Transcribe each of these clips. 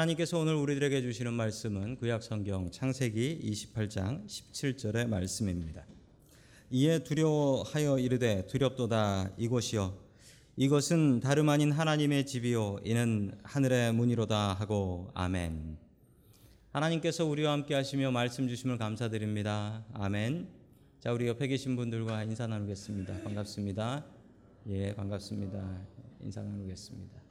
하나님께서 오늘 우리들에게 주시는 말씀은 구약 성경 창세기 28장 17절의 말씀입니다. 이에 두려워하여 이르되 두렵도다 이곳이여 이것은 다름 아닌 하나님의 집이요 이는 하늘의 문이로다 하고 아멘. 하나님께서 우리와 함께 하시며 말씀 주심을 감사드립니다. 아멘. 자, 우리 옆에 계신 분들과 인사 나누겠습니다. 반갑습니다. 예, 반갑습니다. 인사 나누겠습니다.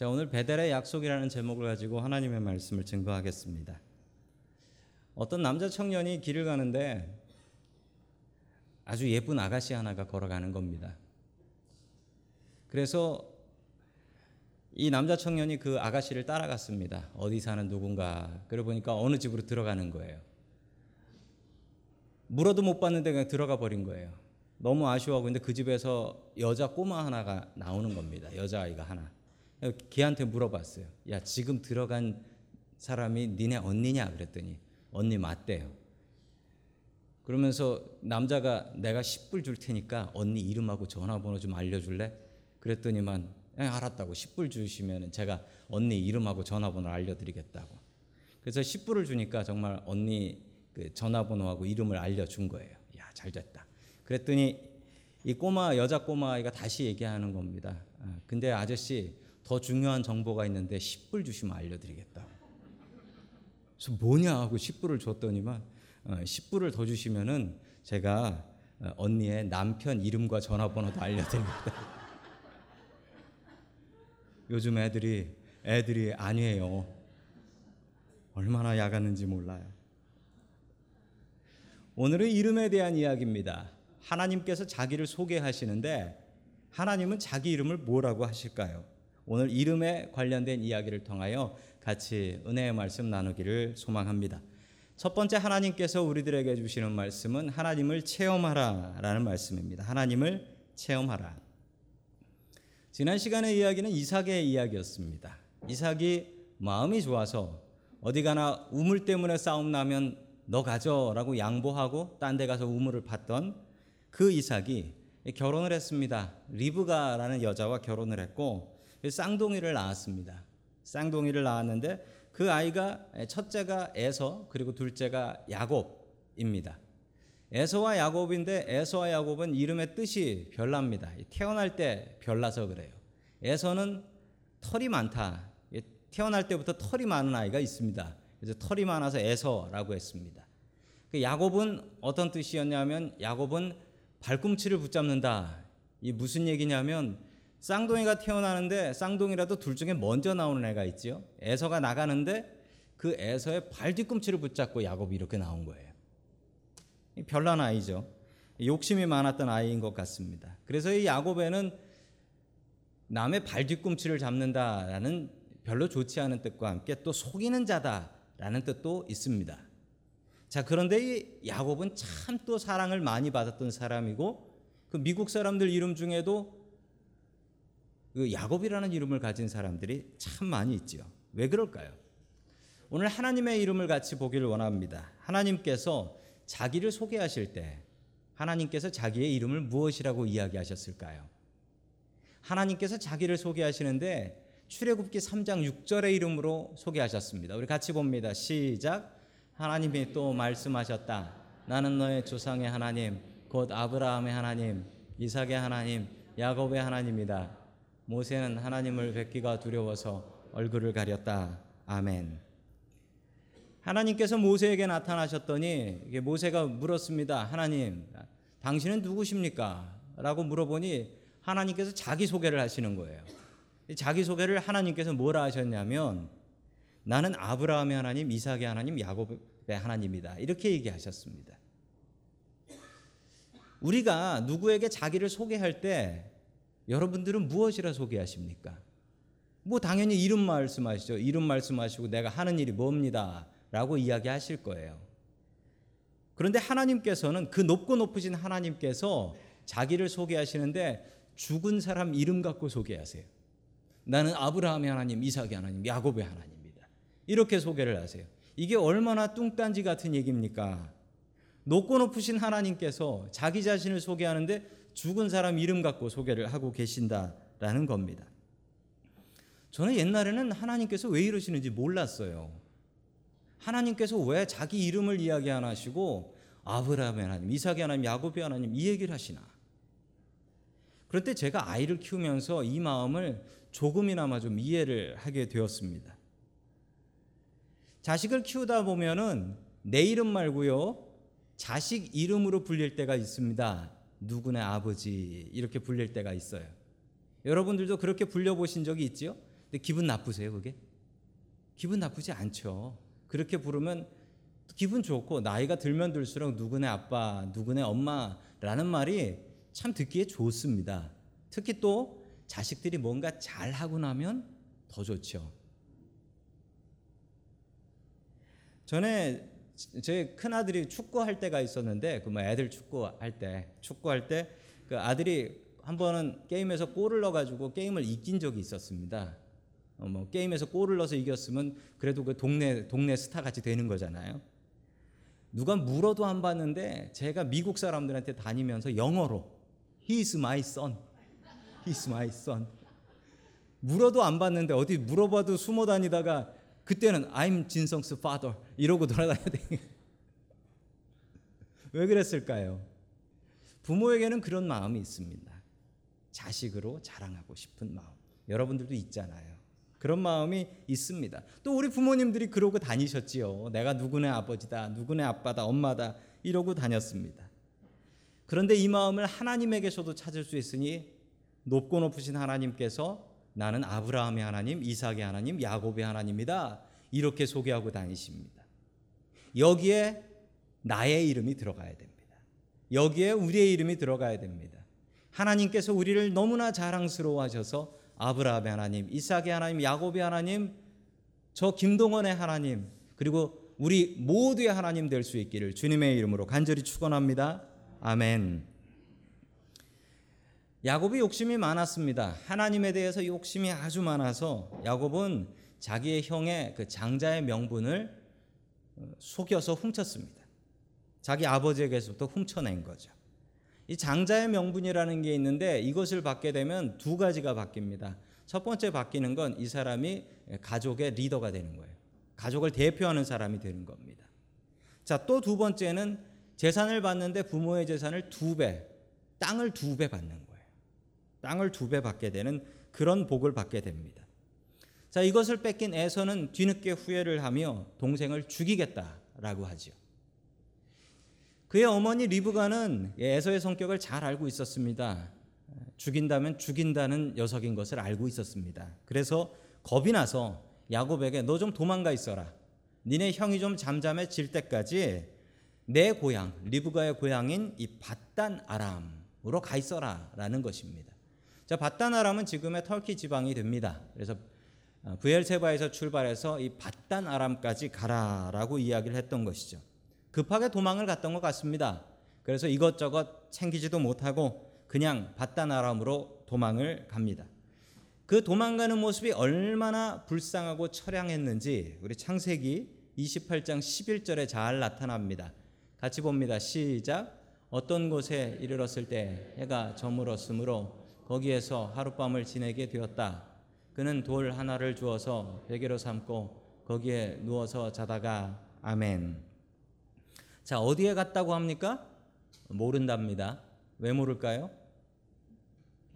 자, 오늘 베델의 약속이라는 제목을 가지고 하나님의 말씀을 증거하겠습니다. 어떤 남자 청년이 길을 가는데 아주 예쁜 아가씨 하나가 걸어가는 겁니다. 그래서 이 남자 청년이 그 아가씨를 따라갔습니다. 어디 사는 누군가. 그러고 보니까 어느 집으로 들어가는 거예요. 물어도 못 봤는데 그냥 들어가 버린 거예요. 너무 아쉬워하고 근데 그 집에서 여자 꼬마 하나가 나오는 겁니다. 여자아이가 하나. 걔한테 물어봤어요. 야, 지금 들어간 사람이 니네 언니냐? 그랬더니 언니 맞대요. 그러면서 남자가 내가 10불 줄 테니까 언니 이름하고 전화번호 좀 알려줄래? 그랬더니만 예, 알았다고 10불 주시면 제가 언니 이름하고 전화번호 알려드리겠다고. 그래서 10불을 주니까 정말 언니 그 전화번호하고 이름을 알려준 거예요. 야, 잘 됐다. 그랬더니 이 꼬마 여자 꼬마 아이가 다시 얘기하는 겁니다. 아, 근데 아저씨 더 중요한 정보가 있는데 10불 주시면 알려드리겠다고. 그래서 뭐냐 하고 10불을 줬더니만 10불을 더 주시면은 제가 어, 언니의 남편 이름과 전화번호도 알려드립니다. 요즘 애들이 애들이 아니에요. 얼마나 야갔는지 몰라요. 오늘은 이름에 대한 이야기입니다. 하나님께서 자기를 소개하시는데 하나님은 자기 이름을 뭐라고 하실까요? 오늘 이름에 관련된 이야기를 통하여 같이 은혜의 말씀 나누기를 소망합니다. 첫 번째 하나님께서 우리들에게 주시는 말씀은 하나님을 체험하라라는 말씀입니다. 하나님을 체험하라. 지난 시간의 이야기는 이삭의 이야기였습니다. 이삭이 마음이 좋아서 어디 가나 우물 때문에 싸움 나면 너 가져라고 양보하고 딴 데 가서 우물을 팠던 그 이삭이 결혼을 했습니다. 리브가라는 여자와 결혼을 했고 쌍둥이를 낳았습니다. 쌍둥이를 낳았는데 그 아이가 첫째가 에서 그리고 둘째가 야곱입니다. 에서와 야곱인데 에서와 야곱은 이름의 뜻이 별납니다. 태어날 때 별나서 그래요. 에서는 털이 많다. 태어날 때부터 털이 많은 아이가 있습니다. 그래서 털이 많아서 에서라고 했습니다. 그 야곱은 어떤 뜻이었냐면 야곱은 발꿈치를 붙잡는다. 이 무슨 얘기냐면 쌍둥이가 태어나는데 쌍둥이라도 둘 중에 먼저 나오는 애가 있지요. 에서가 나가는데 그 에서의 발 뒤꿈치를 붙잡고 야곱이 이렇게 나온 거예요. 별난 아이죠. 욕심이 많았던 아이인 것 같습니다. 그래서 이 야곱에는 남의 발 뒤꿈치를 잡는다라는 별로 좋지 않은 뜻과 함께 또 속이는 자다라는 뜻도 있습니다. 자, 그런데 이 야곱은 참 또 사랑을 많이 받았던 사람이고 그 미국 사람들 이름 중에도 그 야곱이라는 이름을 가진 사람들이 참 많이 있지요. 왜 그럴까요? 오늘 하나님의 이름을 같이 보기를 원합니다. 하나님께서 자기를 소개하실 때 하나님께서 자기의 이름을 무엇이라고 이야기하셨을까요? 하나님께서 자기를 소개하시는데 출애굽기 3장 6절의 이름으로 소개하셨습니다. 우리 같이 봅니다. 시작. 하나님이 또 말씀하셨다. 나는 너의 조상의 하나님, 곧 아브라함의 하나님, 이삭의 하나님, 야곱의 하나님이다. 모세는 하나님을 뵙기가 두려워서 얼굴을 가렸다. 아멘. 하나님께서 모세에게 나타나셨더니 모세가 물었습니다. 하나님, 당신은 누구십니까? 라고 물어보니 하나님께서 자기 소개를 하시는 거예요. 자기 소개를 하나님께서 뭐라 하셨냐면 나는 아브라함의 하나님, 이삭의 하나님, 야곱의 하나님이다. 이렇게 얘기하셨습니다. 우리가 누구에게 자기를 소개할 때 여러분들은 무엇이라 소개하십니까? 뭐 당연히 이름 말씀하시죠. 이름 말씀하시고 내가 하는 일이 뭡니다. 라고 이야기하실 거예요. 그런데 하나님께서는 그 높고 높으신 하나님께서 자기를 소개하시는데 죽은 사람 이름 갖고 소개하세요. 나는 아브라함의 하나님, 이삭의 하나님, 야곱의 하나님입니다. 이렇게 소개를 하세요. 이게 얼마나 뚱딴지 같은 얘기입니까? 높고 높으신 하나님께서 자기 자신을 소개하는데 죽은 사람 이름 갖고 소개를 하고 계신다라는 겁니다. 저는 옛날에는 하나님께서 왜 이러시는지 몰랐어요. 하나님께서 왜 자기 이름을 이야기 안 하시고 아브라함의 하나님, 이삭의 하나님, 야곱의 하나님 이 얘기를 하시나? 그런데 제가 아이를 키우면서 이 마음을 조금이나마 좀 이해를 하게 되었습니다. 자식을 키우다 보면은 내 이름 말고요. 자식 이름으로 불릴 때가 있습니다. 누구네 아버지 이렇게 불릴 때가 있어요. 여러분들도 그렇게 불려 보신 적이 있지요? 근데 기분 나쁘세요, 그게? 기분 나쁘지 않죠. 그렇게 부르면 기분 좋고 나이가 들면 들수록 누구네 아빠, 누구네 엄마라는 말이 참 듣기에 좋습니다. 특히 또 자식들이 뭔가 잘 하고 나면 더 좋죠. 전에 제 큰 아들이 축구할 때가 있었는데 그 뭐 애들 축구할 때 축구할 때 그 아들이 한 번은 게임에서 골을 넣어가지고 게임을 이긴 적이 있었습니다. 어, 뭐 게임에서 골을 넣어서 이겼으면 그래도 그 동네 동네 스타 같이 되는 거잖아요. 누가 물어도 안 봤는데 제가 미국 사람들한테 다니면서 영어로 He is my son, He is my son. 물어도 안 봤는데 어디 물어봐도 숨어 다니다가 그때는 I'm 진성스 father 이러고 돌아다녀야 돼. 왜 그랬을까요? 부모에게는 그런 마음이 있습니다. 자식으로 자랑하고 싶은 마음. 여러분들도 있잖아요. 그런 마음이 있습니다. 또 우리 부모님들이 그러고 다니셨지요. 내가 누구네 아버지다, 누구네 아빠다, 엄마다 이러고 다녔습니다. 그런데 이 마음을 하나님에게서도 찾을 수 있으니 높고 높으신 하나님께서 나는 아브라함의 하나님, 이삭의 하나님, 야곱의 하나님이다. 이렇게 소개하고 다니십니다. 여기에 나의 이름이 들어가야 됩니다. 여기에 우리의 이름이 들어가야 됩니다. 하나님께서 우리를 너무나 자랑스러워하셔서 아브라함의 하나님, 이삭의 하나님, 야곱의 하나님, 저 김동원의 하나님, 그리고 우리 모두의 하나님 될 수 있기를 주님의 이름으로 간절히 축원합니다. 아멘. 야곱이 욕심이 많았습니다. 하나님에 대해서 욕심이 아주 많아서 야곱은 자기의 형의 그 장자의 명분을 속여서 훔쳤습니다. 자기 아버지에게서부터 훔쳐낸 거죠. 이 장자의 명분이라는 게 있는데 이것을 받게 되면 두 가지가 바뀝니다. 첫 번째 바뀌는 건 이 사람이 가족의 리더가 되는 거예요. 가족을 대표하는 사람이 되는 겁니다. 자, 또 두 번째는 재산을 받는데 부모의 재산을 두 배, 땅을 두 배 받는 거예요. 땅을 두 배 받게 되는 그런 복을 받게 됩니다. 자, 이것을 뺏긴 에서는 뒤늦게 후회를 하며 동생을 죽이겠다라고 하죠. 그의 어머니 리브가는 에서의 성격을 잘 알고 있었습니다. 죽인다면 죽인다는 녀석인 것을 알고 있었습니다. 그래서 겁이 나서 야곱에게 너 좀 도망가 있어라. 니네 형이 좀 잠잠해질 때까지 내 고향 리브가의 고향인 이 바단 아람으로 가 있어라라는 것입니다. 자, 바단 아람은 지금의 터키 지방이 됩니다. 그래서 부엘세바에서 출발해서 이 바단 아람까지 가라라고 이야기를 했던 것이죠. 급하게 도망을 갔던 것 같습니다. 그래서 이것저것 챙기지도 못하고 그냥 바단 아람으로 도망을 갑니다. 그 도망가는 모습이 얼마나 불쌍하고 처량했는지 우리 창세기 28장 11절에 잘 나타납니다. 같이 봅니다. 시작. 어떤 곳에 이르렀을 때 해가 저물었으므로 거기에서 하룻밤을 지내게 되었다. 그는 돌 하나를 주어서 베개로 삼고 거기에 누워서 자다가 아멘. 자, 어디에 갔다고 합니까? 모른답니다. 왜 모를까요?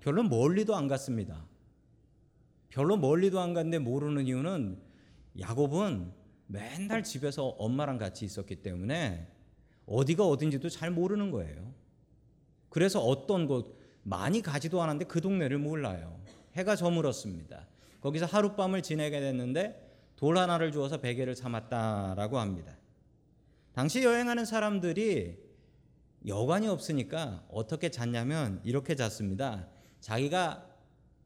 별로 멀리도 안 갔습니다. 별로 멀리도 안 갔는데 모르는 이유는 야곱은 맨날 집에서 엄마랑 같이 있었기 때문에 어디가 어딘지도 잘 모르는 거예요. 그래서 어떤 곳 많이 가지도 않았는데 그 동네를 몰라요. 해가 저물었습니다. 거기서 하룻밤을 지내게 됐는데 돌 하나를 주어서 베개를 삼았다라고 합니다. 당시 여행하는 사람들이 여관이 없으니까 어떻게 잤냐면 이렇게 잤습니다. 자기가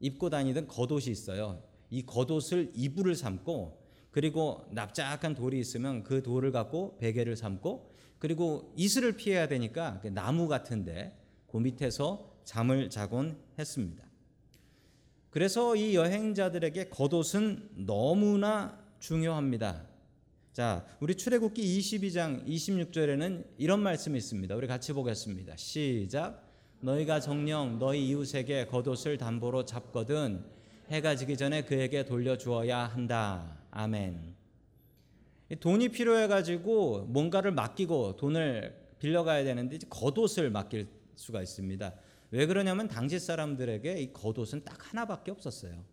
입고 다니던 겉옷이 있어요. 이 겉옷을 이불을 삼고 그리고 납작한 돌이 있으면 그 돌을 갖고 베개를 삼고 그리고 이슬을 피해야 되니까 그 나무 같은데 그 밑에서 잠을 자곤 했습니다. 그래서 이 여행자들에게 겉옷은 너무나 중요합니다. 자, 우리 출애굽기 22장 26절에는 이런 말씀이 있습니다. 우리 같이 보겠습니다. 시작. 너희가 정령 너희 이웃에게 겉옷을 담보로 잡거든 해가 지기 전에 그에게 돌려 주어야 한다. 아멘. 돈이 필요해 가지고 뭔가를 맡기고 돈을 빌려가야 되는데 겉옷을 맡길 수가 있습니다. 왜 그러냐면 당시 사람들에게 이 겉옷은 딱 하나밖에 없었어요.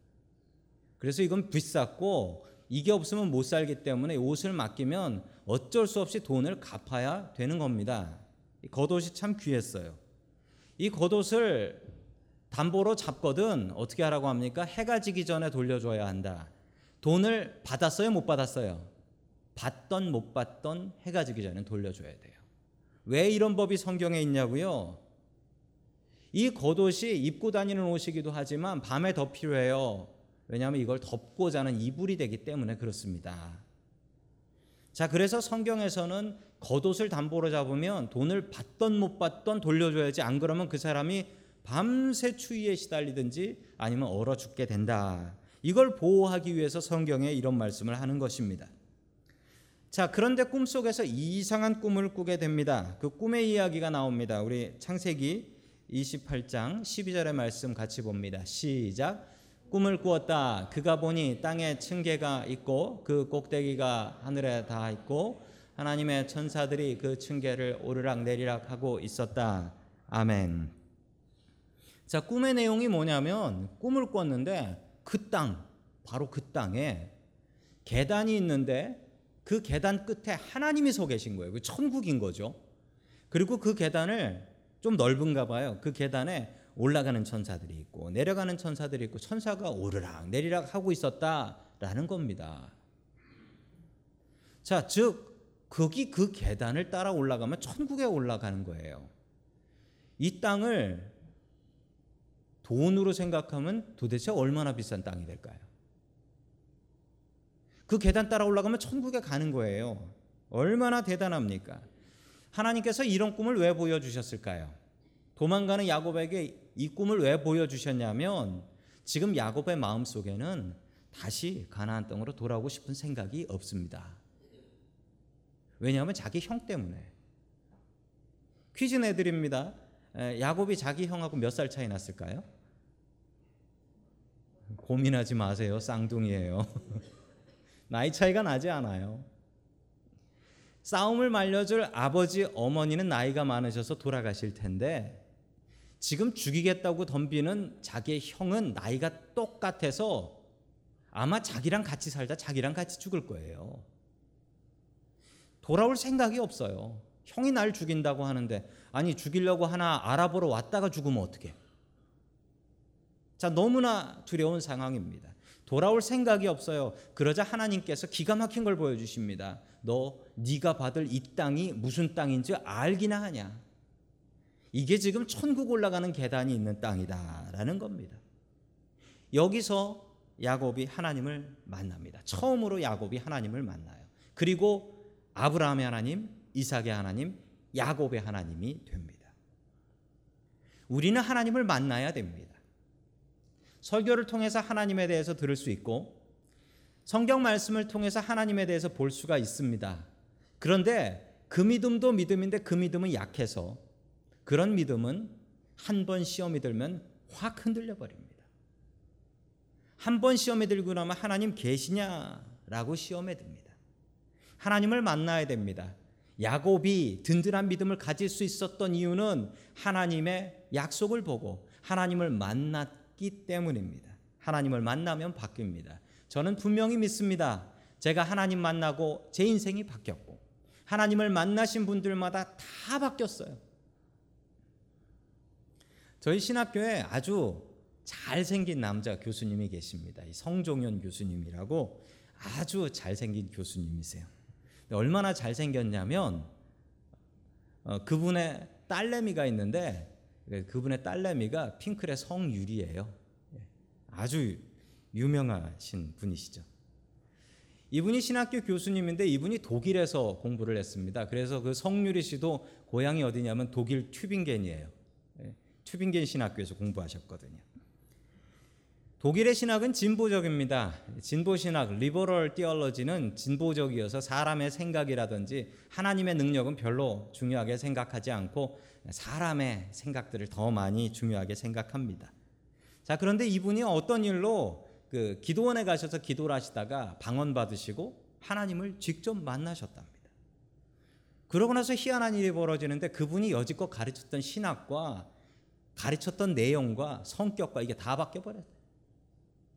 그래서 이건 비쌌고 이게 없으면 못 살기 때문에 옷을 맡기면 어쩔 수 없이 돈을 갚아야 되는 겁니다. 이 겉옷이 참 귀했어요. 이 겉옷을 담보로 잡거든 어떻게 하라고 합니까? 해가 지기 전에 돌려줘야 한다. 돈을 받았어요, 못 받았어요? 받던 못 받던 해가 지기 전에 돌려줘야 돼요. 왜 이런 법이 성경에 있냐고요? 이 겉옷이 입고 다니는 옷이기도 하지만 밤에 더 필요해요. 왜냐하면 이걸 덮고 자는 이불이 되기 때문에 그렇습니다. 자, 그래서 성경에서는 겉옷을 담보로 잡으면 돈을 받던 못 받던 돌려줘야지 안 그러면 그 사람이 밤새 추위에 시달리든지 아니면 얼어 죽게 된다. 이걸 보호하기 위해서 성경에 이런 말씀을 하는 것입니다. 자, 그런데 꿈속에서 이상한 꿈을 꾸게 됩니다. 그 꿈의 이야기가 나옵니다. 우리 창세기 28장 12절의 말씀 같이 봅니다. 시작. 꿈을 꾸었다. 그가 보니 땅에 층계가 있고 그 꼭대기가 하늘에 닿아 있고 하나님의 천사들이 그 층계를 오르락 내리락 하고 있었다. 아멘. 자, 꿈의 내용이 뭐냐면 꿈을 꿨는데 그 땅, 바로 그 땅에 계단이 있는데 그 계단 끝에 하나님이 서 계신 거예요. 그 천국인 거죠. 그리고 그 계단을 좀 넓은가 봐요. 그 계단에 올라가는 천사들이 있고 내려가는 천사들이 있고 천사가 오르락 내리락 하고 있었다라는 겁니다. 자, 즉 거기 그 계단을 따라 올라가면 천국에 올라가는 거예요. 이 땅을 돈으로 생각하면 도대체 얼마나 비싼 땅이 될까요? 그 계단 따라 올라가면 천국에 가는 거예요. 얼마나 대단합니까? 하나님께서 이런 꿈을 왜 보여주셨을까요? 도망가는 야곱에게 이 꿈을 왜 보여주셨냐면 지금 야곱의 마음 속에는 다시 가나안 땅으로 돌아오고 싶은 생각이 없습니다. 왜냐하면 자기 형 때문에. 퀴즈 내드립니다. 야곱이 자기 형하고 몇 살 차이 났을까요? 고민하지 마세요. 쌍둥이에요. 나이 차이가 나지 않아요. 싸움을 말려줄 아버지 어머니는 나이가 많으셔서 돌아가실 텐데 지금 죽이겠다고 덤비는 자기의 형은 나이가 똑같아서 아마 자기랑 같이 살다 자기랑 같이 죽을 거예요. 돌아올 생각이 없어요. 형이 날 죽인다고 하는데 아니 죽이려고 하나 알아보러 왔다가 죽으면 어떻게? 자 너무나 두려운 상황입니다. 돌아올 생각이 없어요. 그러자 하나님께서 기가 막힌 걸 보여주십니다. 너 네가 받을 이 땅이 무슨 땅인지 알기나 하냐? 이게 지금 천국 올라가는 계단이 있는 땅이다라는 겁니다. 여기서 야곱이 하나님을 만납니다. 처음으로 야곱이 하나님을 만나요. 그리고 아브라함의 하나님, 이삭의 하나님, 야곱의 하나님이 됩니다. 우리는 하나님을 만나야 됩니다. 설교를 통해서 하나님에 대해서 들을 수 있고 성경 말씀을 통해서 하나님에 대해서 볼 수가 있습니다. 그런데 그 믿음도 믿음인데 그 믿음은 약해서 그런 믿음은 한 번 시험이 들면 확 흔들려 버립니다. 한 번 시험에 들고 나면 하나님 계시냐라고 시험에 듭니다. 하나님을 만나야 됩니다. 야곱이 든든한 믿음을 가질 수 있었던 이유는 하나님의 약속을 보고 하나님을 만났 있기 때문입니다. 하나님을 만나면 바뀝니다. 저는 분명히 믿습니다. 제가 하나님 만나고 제 인생이 바뀌었고 하나님을 만나신 분들마다 다 바뀌었어요. 저희 신학교에 아주 잘생긴 남자 교수님이 계십니다. 성종현 교수님이라고 아주 잘생긴 교수님이세요. 얼마나 잘생겼냐면 어, 그분의 딸내미가 있는데 그러니까 그분의 딸내미가 핑클의 성유리예요. 예. 아주 유명하신 분이시죠. 이분이 신학교 교수님인데 이분이 독일에서 공부를 했습니다. 그래서 그 성유리 씨도 고향이 어디냐면 독일 튜빙겐이에요. 예. 튜빙겐 신학교에서 공부하셨거든요. 독일의 신학은 진보적입니다. 진보 신학, 리버럴 티얼러지는 진보적이어서 사람의 생각이라든지 하나님의 능력은 별로 중요하게 생각하지 않고 사람의 생각들을 더 많이 중요하게 생각합니다. 자, 그런데 이분이 어떤 일로 그 기도원에 가셔서 기도를 하시다가 방언 받으시고 하나님을 직접 만나셨답니다. 그러고 나서 희한한 일이 벌어지는데 그분이 여지껏 가르쳤던 신학과 가르쳤던 내용과 성격과 이게 다 바뀌어 버렸어요.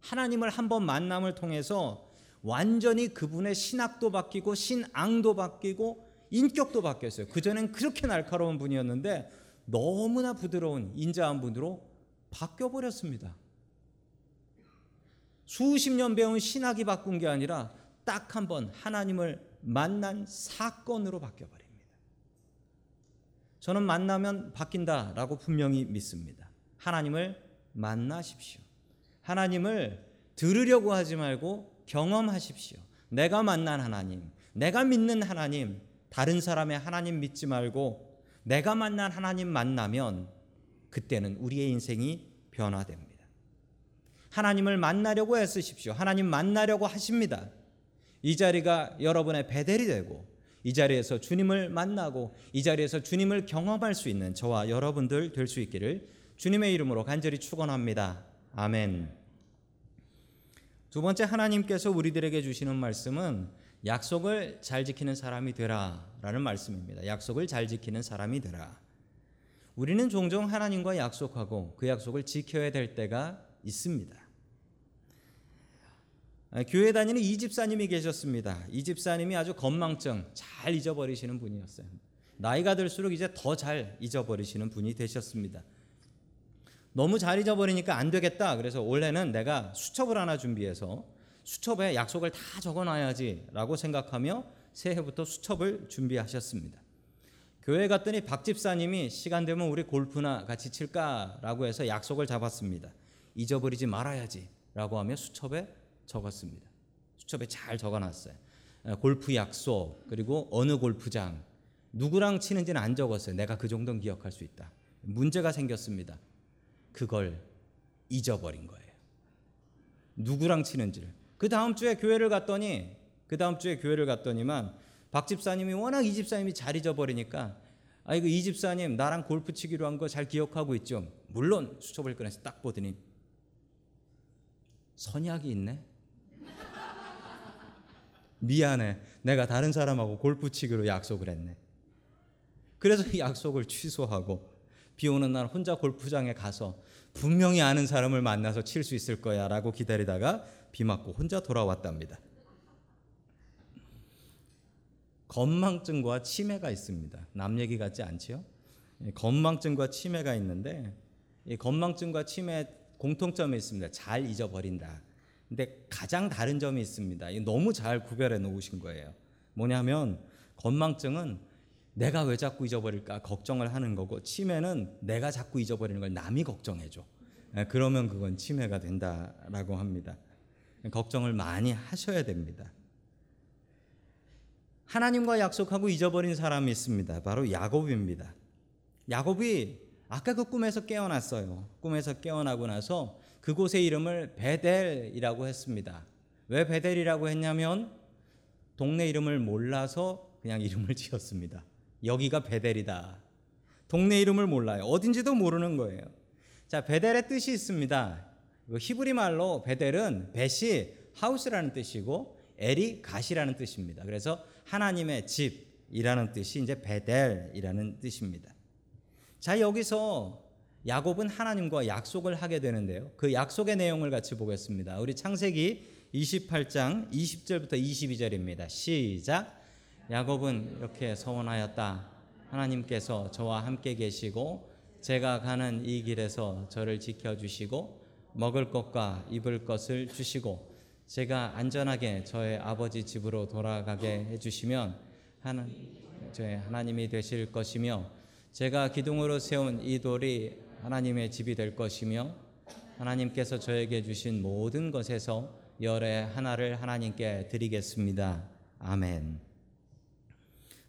하나님을 한번 만남을 통해서 완전히 그분의 신학도 바뀌고 신앙도 바뀌고 인격도 바뀌었어요. 그전엔 그렇게 날카로운 분이었는데 너무나 부드러운 인자한 분으로 바뀌어 버렸습니다. 수십 년 배운 신학이 바꾼 게 아니라 딱 한 번 하나님을 만난 사건으로 바뀌어 버립니다. 저는 만나면 바뀐다라고 분명히 믿습니다. 하나님을 만나십시오. 하나님을 들으려고 하지 말고 경험하십시오. 내가 만난 하나님, 내가 믿는 하나님, 다른 사람의 하나님 믿지 말고 내가 만난 하나님 만나면 그때는 우리의 인생이 변화됩니다. 하나님을 만나려고 애쓰십시오. 하나님 만나려고 하십니다. 이 자리가 여러분의 베델이 되고 이 자리에서 주님을 만나고 이 자리에서 주님을 경험할 수 있는 저와 여러분들 될 수 있기를 주님의 이름으로 간절히 축원합니다. 아멘. 두 번째 하나님께서 우리들에게 주시는 말씀은 약속을 잘 지키는 사람이 되라라는 말씀입니다. 약속을 잘 지키는 사람이 되라. 우리는 종종 하나님과 약속하고 그 약속을 지켜야 될 때가 있습니다. 아, 교회 다니는 이 집사님이 계셨습니다. 이 집사님이 아주 건망증 잘 잊어버리시는 분이었어요. 나이가 들수록 이제 더 잘 잊어버리시는 분이 되셨습니다. 너무 잘 잊어버리니까 안 되겠다. 그래서 올해는 내가 수첩을 하나 준비해서 수첩에 약속을 다 적어놔야지라고 생각하며 새해부터 수첩을 준비하셨습니다. 교회 갔더니 박 집사님이 시간 되면 우리 골프나 같이 칠까라고 해서 약속을 잡았습니다. 잊어버리지 말아야지 라고 하며 수첩에 적었습니다. 수첩에 잘 적어놨어요. 골프 약속 그리고 어느 골프장 누구랑 치는지는 안 적었어요. 내가 그 정도는 기억할 수 있다. 문제가 생겼습니다. 그걸 잊어버린 거예요. 누구랑 치는지를. 그 다음 주에 교회를 갔더니 그 다음 주에 교회를 갔더니만 박 집사님이 워낙 이 집사님이 잘 잊어버리니까 아이고 이 집사님 나랑 골프 치기로 한 거 잘 기억하고 있죠. 물론 수첩을 꺼내서 딱 보더니 선약이 있네. 미안해. 내가 다른 사람하고 골프 치기로 약속을 했네. 그래서 약속을 취소하고 비 오는 날 혼자 골프장에 가서 분명히 아는 사람을 만나서 칠 수 있을 거야 라고 기다리다가 비 맞고 혼자 돌아왔답니다. 건망증과 치매가 있습니다. 남 얘기 같지 않지요? 건망증과 치매가 있는데 이 건망증과 치매 공통점이 있습니다. 잘 잊어버린다. 근데 가장 다른 점이 있습니다. 너무 잘 구별해 놓으신 거예요. 뭐냐면 건망증은 내가 왜 자꾸 잊어버릴까 걱정을 하는 거고 치매는 내가 자꾸 잊어버리는 걸 남이 걱정해 줘. 예, 그러면 그건 치매가 된다라고 합니다. 걱정을 많이 하셔야 됩니다. 하나님과 약속하고 잊어버린 사람이 있습니다. 바로 야곱입니다. 야곱이 아까 그 꿈에서 깨어났어요. 꿈에서 깨어나고 나서 그곳의 이름을 베델이라고 했습니다. 왜 베델이라고 했냐면 동네 이름을 몰라서 그냥 이름을 지었습니다. 여기가 베델이다. 동네 이름을 몰라요. 어딘지도 모르는 거예요. 자, 베델의 뜻이 있습니다. 히브리 말로 베델은 벳이 하우스라는 뜻이고 엘이 갓이라는 뜻입니다. 그래서 하나님의 집이라는 뜻이 이제 베델이라는 뜻입니다. 자, 여기서 야곱은 하나님과 약속을 하게 되는데요. 그 약속의 내용을 같이 보겠습니다. 우리 창세기 28장 20절부터 22절입니다. 시작. 야곱은 이렇게 서원하였다. 하나님께서 저와 함께 계시고 제가 가는 이 길에서 저를 지켜 주시고 먹을 것과 입을 것을 주시고 제가 안전하게 저의 아버지 집으로 돌아가게 해 주시면 하나 저의 하나님이 되실 것이며 제가 기둥으로 세운 이 돌이 하나님의 집이 될 것이며 하나님께서 저에게 주신 모든 것에서 열의 하나를 하나님께 드리겠습니다. 아멘.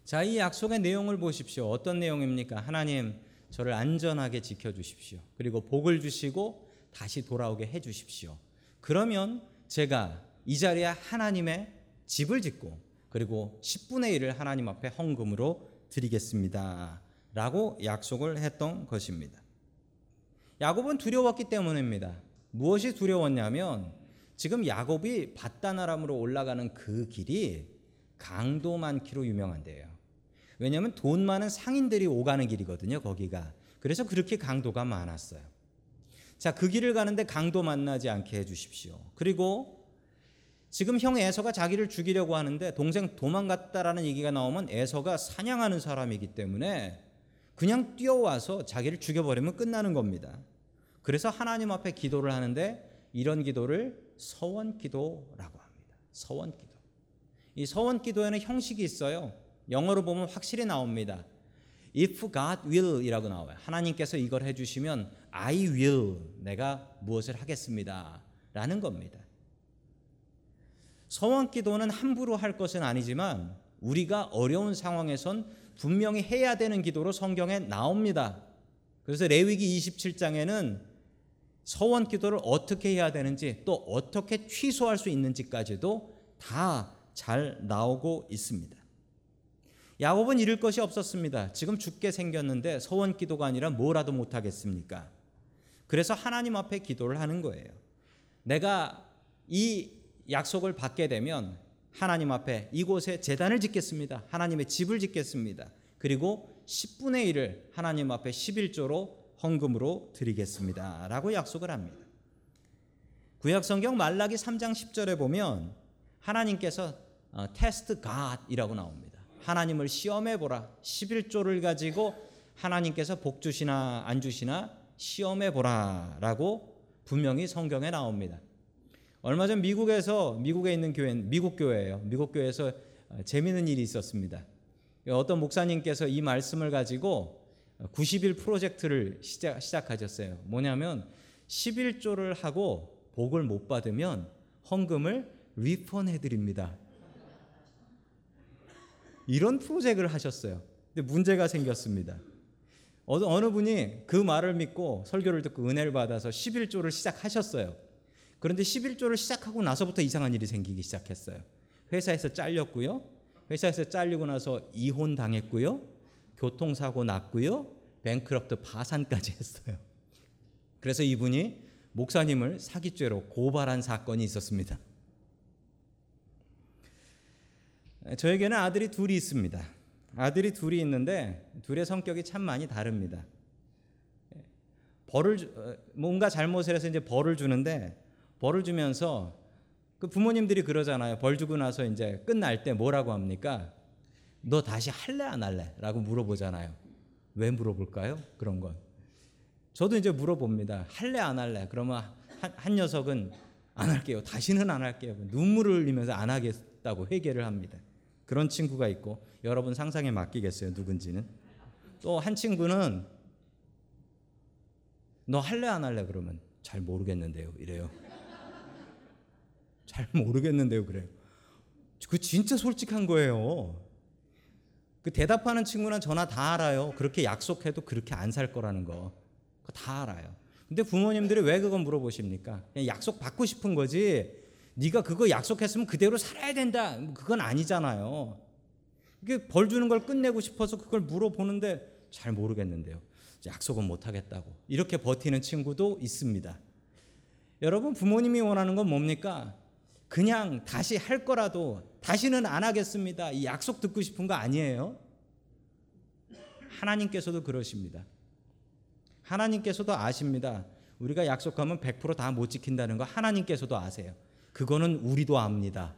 자, 이 약속의 내용을 보십시오. 어떤 내용입니까? 하나님, 저를 안전하게 지켜 주십시오. 그리고 복을 주시고 다시 돌아오게 해 주십시오. 그러면 제가 이 자리에 하나님의 집을 짓고 그리고 10분의 1을 하나님 앞에 헌금으로 드리겠습니다. 라고 약속을 했던 것입니다. 야곱은 두려웠기 때문입니다. 무엇이 두려웠냐면 지금 야곱이 바다나람으로 올라가는 그 길이 강도 많기로 유명한데요. 왜냐하면 돈 많은 상인들이 오가는 길이거든요. 거기가. 그래서 그렇게 강도가 많았어요. 자, 그 길을 가는데 강도 만나지 않게 해주십시오. 그리고 지금 형 에서가 자기를 죽이려고 하는데 동생 도망갔다라는 얘기가 나오면 에서가 사냥하는 사람이기 때문에 그냥 뛰어와서 자기를 죽여버리면 끝나는 겁니다. 그래서 하나님 앞에 기도를 하는데 이런 기도를 서원 기도라고 합니다. 서원 기도. 이 서원 기도에는 형식이 있어요. 영어로 보면 확실히 나옵니다. If God will이라고 나와요. 하나님께서 이걸 해주시면 I will 내가 무엇을 하겠습니다. 라는 겁니다. 서원 기도는 함부로 할 것은 아니지만 우리가 어려운 상황에선 분명히 해야 되는 기도로 성경에 나옵니다. 그래서 레위기 27장에는 서원 기도를 어떻게 해야 되는지 또 어떻게 취소할 수 있는지까지도 다 잘 나오고 있습니다. 야곱은 잃을 것이 없었습니다. 지금 죽게 생겼는데 서원 기도가 아니라 뭐라도 못 하겠습니까? 그래서 하나님 앞에 기도를 하는 거예요. 내가 이 약속을 받게 되면 하나님 앞에 이곳에 재단을 짓겠습니다. 하나님의 집을 짓겠습니다. 그리고 10분의 1을 하나님 앞에 11조로 헌금으로 드리겠습니다. 라고 약속을 합니다. 구약 성경 말라기 3장 10절에 보면 하나님께서 테스트 갓이라고 나옵니다. 하나님을 시험해 보라. 11조를 가지고 하나님께서 복 주시나 안 주시나 시험해 보라라고 분명히 성경에 나옵니다. 얼마 전 미국에서 미국에 있는 교회 미국 교회예요. 미국 교회에서 재미있는 일이 있었습니다. 어떤 목사님께서 이 말씀을 가지고 90일 프로젝트를 시작, 시작하셨어요. 뭐냐면 11조를 하고 복을 못 받으면 헌금을 리펀해 드립니다. 이런 프로젝트를 하셨어요. 근데 문제가 생겼습니다. 어느 분이 그 말을 믿고 설교를 듣고 은혜를 받아서 11조를 시작하셨어요. 그런데 11조를 시작하고 나서부터 이상한 일이 생기기 시작했어요. 회사에서 잘렸고요. 회사에서 잘리고 나서 이혼 당했고요. 교통사고 났고요. 뱅크럽트 파산까지 했어요. 그래서 이분이 목사님을 사기죄로 고발한 사건이 있었습니다. 저에게는 아들이 둘이 있습니다. 아들이 둘이 있는데 둘의 성격이 참 많이 다릅니다. 벌을 뭔가 잘못을 해서 이제 벌을 주는데 벌을 주면서 그 부모님들이 그러잖아요. 벌 주고 나서 이제 끝날 때 뭐라고 합니까? 너 다시 할래 안 할래? 라고 물어보잖아요. 왜 물어볼까요? 그런 건. 저도 이제 물어봅니다. 할래 안 할래? 그러면 한, 한 녀석은 안 할게요. 다시는 안 할게요. 눈물을 흘리면서 안 하겠다고 회개를 합니다. 그런 친구가 있고 여러분 상상에 맡기겠어요. 누군지는. 또 한 친구는 너 할래 안 할래 그러면 잘 모르겠는데요. 이래요. 잘 모르겠는데요. 그래요. 그 진짜 솔직한 거예요. 그 대답하는 친구는 전화 다 알아요. 그렇게 약속해도 그렇게 안 살 거라는 거. 그거 다 알아요. 근데 부모님들이 왜 그건 물어보십니까? 그냥 약속 받고 싶은 거지. 네가 그거 약속했으면 그대로 살아야 된다. 그건 아니잖아요. 이게 벌 주는 걸 끝내고 싶어서 그걸 물어보는데 잘 모르겠는데요. 약속은 못 하겠다고. 이렇게 버티는 친구도 있습니다. 여러분 부모님이 원하는 건 뭡니까? 그냥 다시 할 거라도 다시는 안 하겠습니다. 이 약속 듣고 싶은 거 아니에요? 하나님께서도 그러십니다. 하나님께서도 아십니다. 우리가 약속하면 100%다 못 지킨다는 거 하나님께서도 아세요. 그거는 우리도 압니다.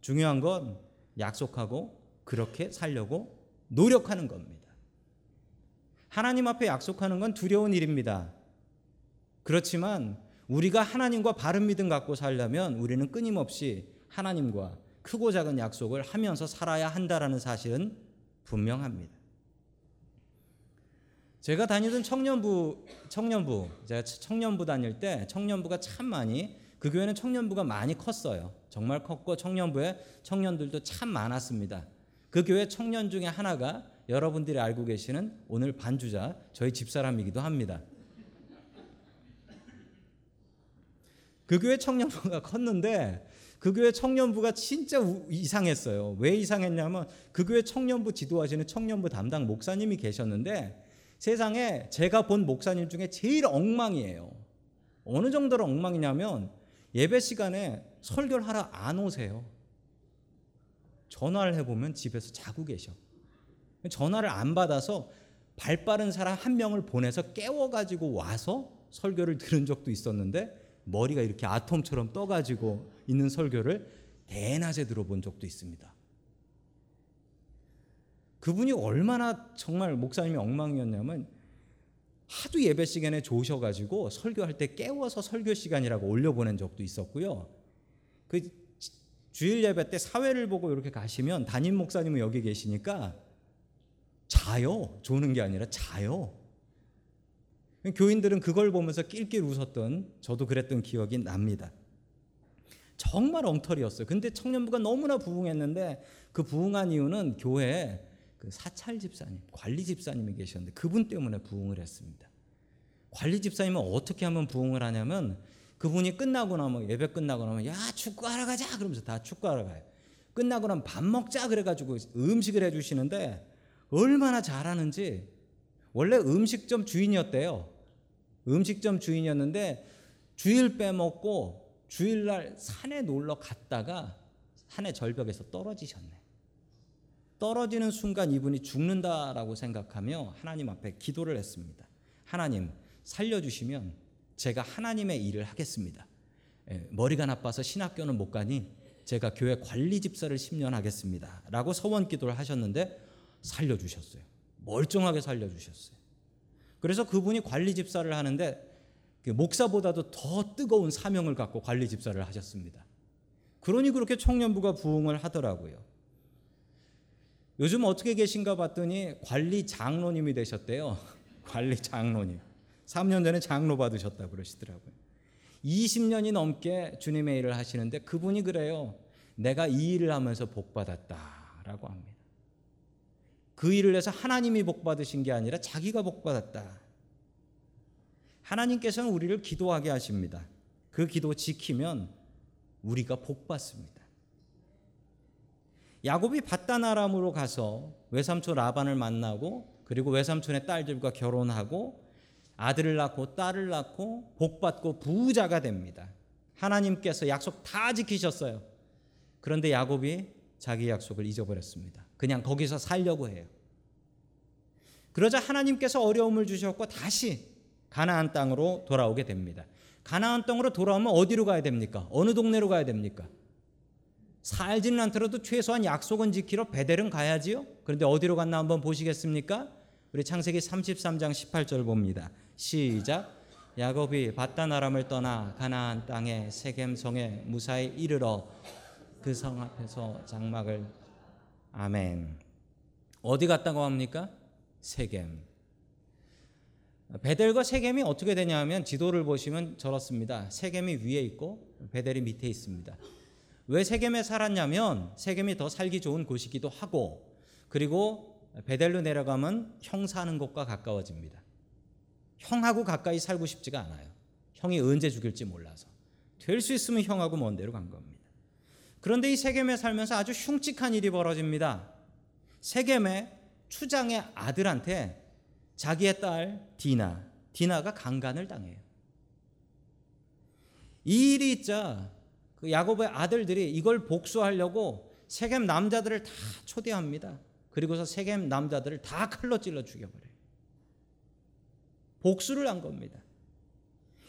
중요한 건 약속하고 그렇게 살려고 노력하는 겁니다. 하나님 앞에 약속하는 건 두려운 일입니다. 그렇지만 우리가 하나님과 바른 믿음 갖고 살려면 우리는 끊임없이 하나님과 크고 작은 약속을 하면서 살아야 한다라는 사실은 분명합니다. 제가 다니던 청년부 청년부 제가 청년부 다닐 때 청년부가 참 많이 그 교회는 청년부가 많이 컸어요. 정말 컸고 청년부에 청년들도 참 많았습니다. 그 교회 청년 중에 하나가 여러분들이 알고 계시는 오늘 반주자 저희 집사람이기도 합니다. 그 교회 청년부가 컸는데 그 교회 청년부가 진짜 우- 이상했어요. 왜 이상했냐면 그 교회 청년부 지도하시는 청년부 담당 목사님이 계셨는데 세상에 제가 본 목사님 중에 제일 엉망이에요. 어느 정도로 엉망이냐면 예배 시간에 설교를 하러 안 오세요. 전화를 해보면 집에서 자고 계셔. 전화를 안 받아서 발 빠른 사람 한 명을 보내서 깨워가지고 와서 설교를 들은 적도 있었는데 머리가 이렇게 아톰처럼 떠가지고 있는 설교를 대낮에 들어본 적도 있습니다. 그분이 얼마나 정말 목사님이 엉망이었냐면 하도 예배 시간에 좋으셔가지고 설교할 때 깨워서 설교 시간이라고 올려보낸 적도 있었고요. 그 주일 예배 때 사회를 보고 이렇게 가시면 담임 목사님은 여기 계시니까 자요. 조는 게 아니라 자요. 교인들은 그걸 보면서 낄낄 웃었던 저도 그랬던 기억이 납니다. 정말 엉터리였어요. 근데 청년부가 너무나 부흥했는데 그 부흥한 이유는 교회에 그 사찰 집사님, 관리 집사님이 계셨는데 그분 때문에 부흥을 했습니다. 관리 집사님은 어떻게 하면 부흥을 하냐면 그분이 끝나고 나면 예배 끝나고 나면 야 축구하러 가자 그러면서 다 축구하러 가요. 끝나고 나면 밥 먹자 그래가지고 음식을 해주시는데 얼마나 잘하는지 원래 음식점 주인이었대요. 음식점 주인이었는데 주일 빼먹고 주일날 산에 놀러 갔다가 산의 절벽에서 떨어지셨네. 떨어지는 순간 이분이 죽는다라고 생각하며 하나님 앞에 기도를 했습니다. 하나님 살려주시면 제가 하나님의 일을 하겠습니다. 예, 머리가 나빠서 신학교는 못 가니 제가 교회 관리 집사를 10년 하겠습니다. 라고 서원 기도를 하셨는데 살려주셨어요. 멀쩡하게 살려주셨어요. 그래서 그분이 관리 집사를 하는데 그 목사보다도 더 뜨거운 사명을 갖고 관리 집사를 하셨습니다. 그러니 그렇게 청년부가 부흥을 하더라고요. 요즘 어떻게 계신가 봤더니 관리 장로님이 되셨대요. 관리 장로님. 3년 전에 장로 받으셨다 그러시더라고요. 20년이 넘게 주님의 일을 하시는데 그분이 그래요. 내가 이 일을 하면서 복 받았다라고 합니다. 그 일을 해서 하나님이 복 받으신 게 아니라 자기가 복 받았다. 하나님께서는 우리를 기도하게 하십니다. 그 기도 지키면 우리가 복 받습니다. 야곱이 바다나람으로 가서 외삼촌 라반을 만나고 그리고 외삼촌의 딸들과 결혼하고 아들을 낳고 딸을 낳고 복 받고 부자가 됩니다. 하나님께서 약속 다 지키셨어요. 그런데 야곱이 자기 약속을 잊어버렸습니다. 그냥 거기서 살려고 해요. 그러자 하나님께서 어려움을 주셨고 다시 가나안 땅으로 돌아오게 됩니다. 가나안 땅으로 돌아오면 어디로 가야 됩니까? 어느 동네로 가야 됩니까? 살지는 않더라도 최소한 약속은 지키러 베델은 가야지요. 그런데 어디로 갔나 한번 보시겠습니까? 우리 창세기 33장 18절 봅니다. 시작. 야곱이 바다나람을 떠나 가나안 땅의 세겜 성에 무사히 이르러 그 성 앞에서 장막을 아멘. 어디 갔다고 합니까? 세겜. 베델과 세겜이 어떻게 되냐면 지도를 보시면 저렇습니다. 세겜이 위에 있고 베델이 밑에 있습니다. 왜 세겜에 살았냐면 세겜이 더 살기 좋은 곳이기도 하고 그리고 베델로 내려가면 형 사는 곳과 가까워집니다. 형하고 가까이 살고 싶지가 않아요. 형이 언제 죽일지 몰라서 될 수 있으면 형하고 먼 데로 간 겁니다. 그런데 이 세겜에 살면서 아주 흉측한 일이 벌어집니다. 세겜의 추장의 아들한테 자기의 딸 디나, 디나가 강간을 당해요. 이 일이 있자 그 야곱의 아들들이 이걸 복수하려고 세겜 남자들을 다 초대합니다. 그리고서 세겜 남자들을 다 칼로 찔러 죽여버려요. 복수를 한 겁니다.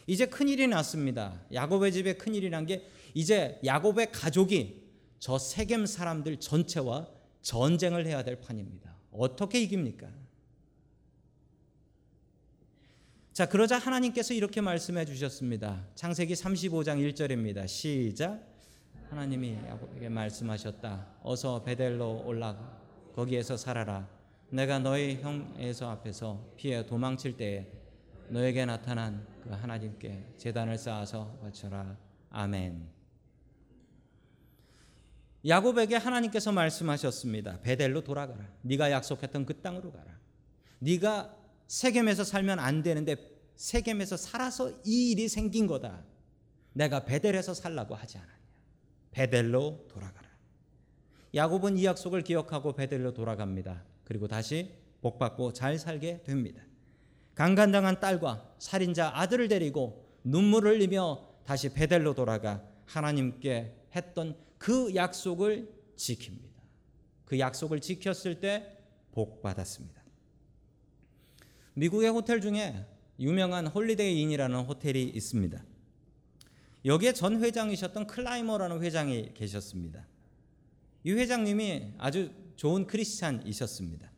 이제 큰일이 났습니다. 야곱의 집에 큰일이 난 게 이제 야곱의 가족이 저 세겜 사람들 전체와 전쟁을 해야 될 판입니다. 어떻게 이깁니까? 자, 그러자 하나님께서 이렇게 말씀해 주셨습니다. 창세기 35장 1절입니다. 시작. 하나님이 야곱에게 말씀하셨다. 어서 베델로 올라가 거기에서 살아라. 내가 너희 형 에서 앞에서 피해 도망칠 때에 너에게 나타난 그 하나님께 제단을 쌓아서 바쳐라. 아멘. 야곱에게 하나님께서 말씀하셨습니다. 베델로 돌아가라. 네가 약속했던 그 땅으로 가라. 네가 세겜에서 살면 안 되는데 세겜에서 살아서 이 일이 생긴 거다. 내가 베델에서 살라고 하지 않았냐. 베델로 돌아가라. 야곱은 이 약속을 기억하고 베델로 돌아갑니다. 그리고 다시 복 받고 잘 살게 됩니다. 강간당한 딸과 살인자 아들을 데리고 눈물을 흘리며 다시 베델로 돌아가 하나님께 했던 그 약속을 지킵니다. 그 약속을 지켰을 때 복 받았습니다. 미국의 호텔 중에 유명한 홀리데이 인이라는 호텔이 있습니다. 여기에 전 회장이셨던 클라이머라는 회장이 계셨습니다. 이 회장님이 아주 좋은 크리스찬이셨습니다.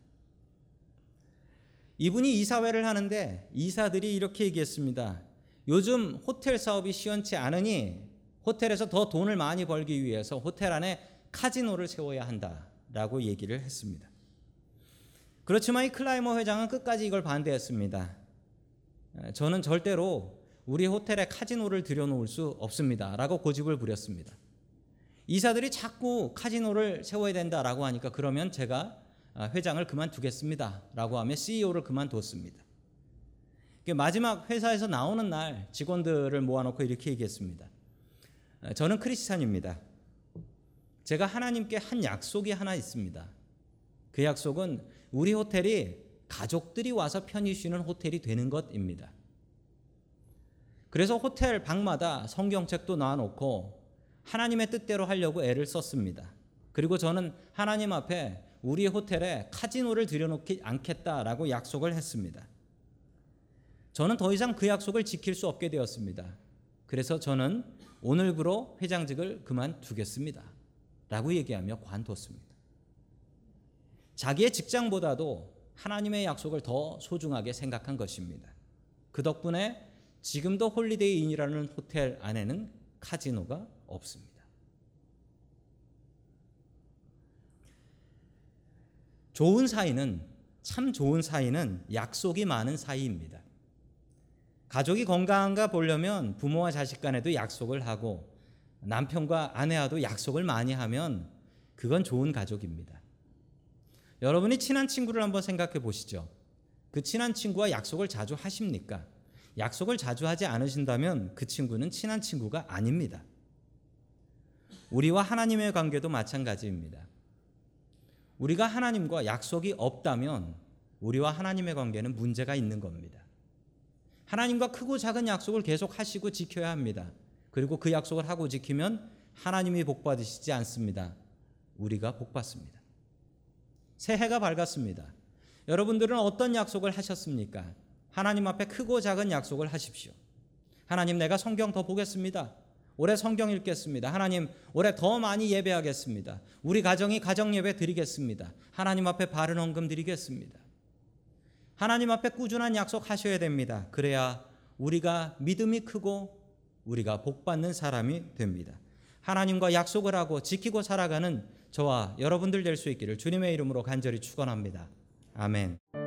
이분이 이사회를 하는데 이사들이 이렇게 얘기했습니다. 요즘 호텔 사업이 시원치 않으니 호텔에서 더 돈을 많이 벌기 위해서 호텔 안에 카지노를 세워야 한다라고 얘기를 했습니다. 그렇지만 이 클라이머 회장은 끝까지 이걸 반대했습니다. 저는 절대로 우리 호텔에 카지노를 들여놓을 수 없습니다라고 고집을 부렸습니다. 이사들이 자꾸 카지노를 세워야 된다라고 하니까 그러면 제가 회장을 그만두겠습니다라고 하며 CEO를 그만뒀습니다. 마지막 회사에서 나오는 날 직원들을 모아놓고 이렇게 얘기했습니다. 저는 크리스찬입니다. 제가 하나님께 한 약속이 하나 있습니다. 그 약속은 우리 호텔이 가족들이 와서 편히 쉬는 호텔이 되는 것입니다. 그래서 호텔 방마다 성경책도 놔놓고 하나님의 뜻대로 하려고 애를 썼습니다. 그리고 저는 하나님 앞에 우리 호텔에 카지노를 들여놓지 않겠다라고 약속을 했습니다. 저는 더 이상 그 약속을 지킬 수 없게 되었습니다. 그래서 저는 오늘부로 회장직을 그만두겠습니다. 라고 얘기하며 관뒀습니다. 자기의 직장보다도 하나님의 약속을 더 소중하게 생각한 것입니다. 그 덕분에 지금도 홀리데이 인이라는 호텔 안에는 카지노가 없습니다. 좋은 사이는 참 좋은 사이는 약속이 많은 사이입니다. 가족이 건강한가 보려면 부모와 자식 간에도 약속을 하고 남편과 아내와도 약속을 많이 하면 그건 좋은 가족입니다. 여러분이 친한 친구를 한번 생각해 보시죠. 그 친한 친구와 약속을 자주 하십니까? 약속을 자주 하지 않으신다면 그 친구는 친한 친구가 아닙니다. 우리와 하나님의 관계도 마찬가지입니다. 우리가 하나님과 약속이 없다면 우리와 하나님의 관계는 문제가 있는 겁니다. 하나님과 크고 작은 약속을 계속 하시고 지켜야 합니다. 그리고 그 약속을 하고 지키면 하나님이 복 받으시지 않습니다. 우리가 복 받습니다. 새해가 밝았습니다. 여러분들은 어떤 약속을 하셨습니까? 하나님 앞에 크고 작은 약속을 하십시오. 하나님 내가 성경 더 보겠습니다. 올해 성경 읽겠습니다. 하나님 올해 더 많이 예배하겠습니다. 우리 가정이 가정 예배 드리겠습니다. 하나님 앞에 바른 헌금 드리겠습니다. 하나님 앞에 꾸준한 약속 하셔야 됩니다. 그래야 우리가 믿음이 크고 우리가 복 받는 사람이 됩니다. 하나님과 약속을 하고 지키고 살아가는 저와 여러분들 될 수 있기를 주님의 이름으로 간절히 축원합니다. 아멘.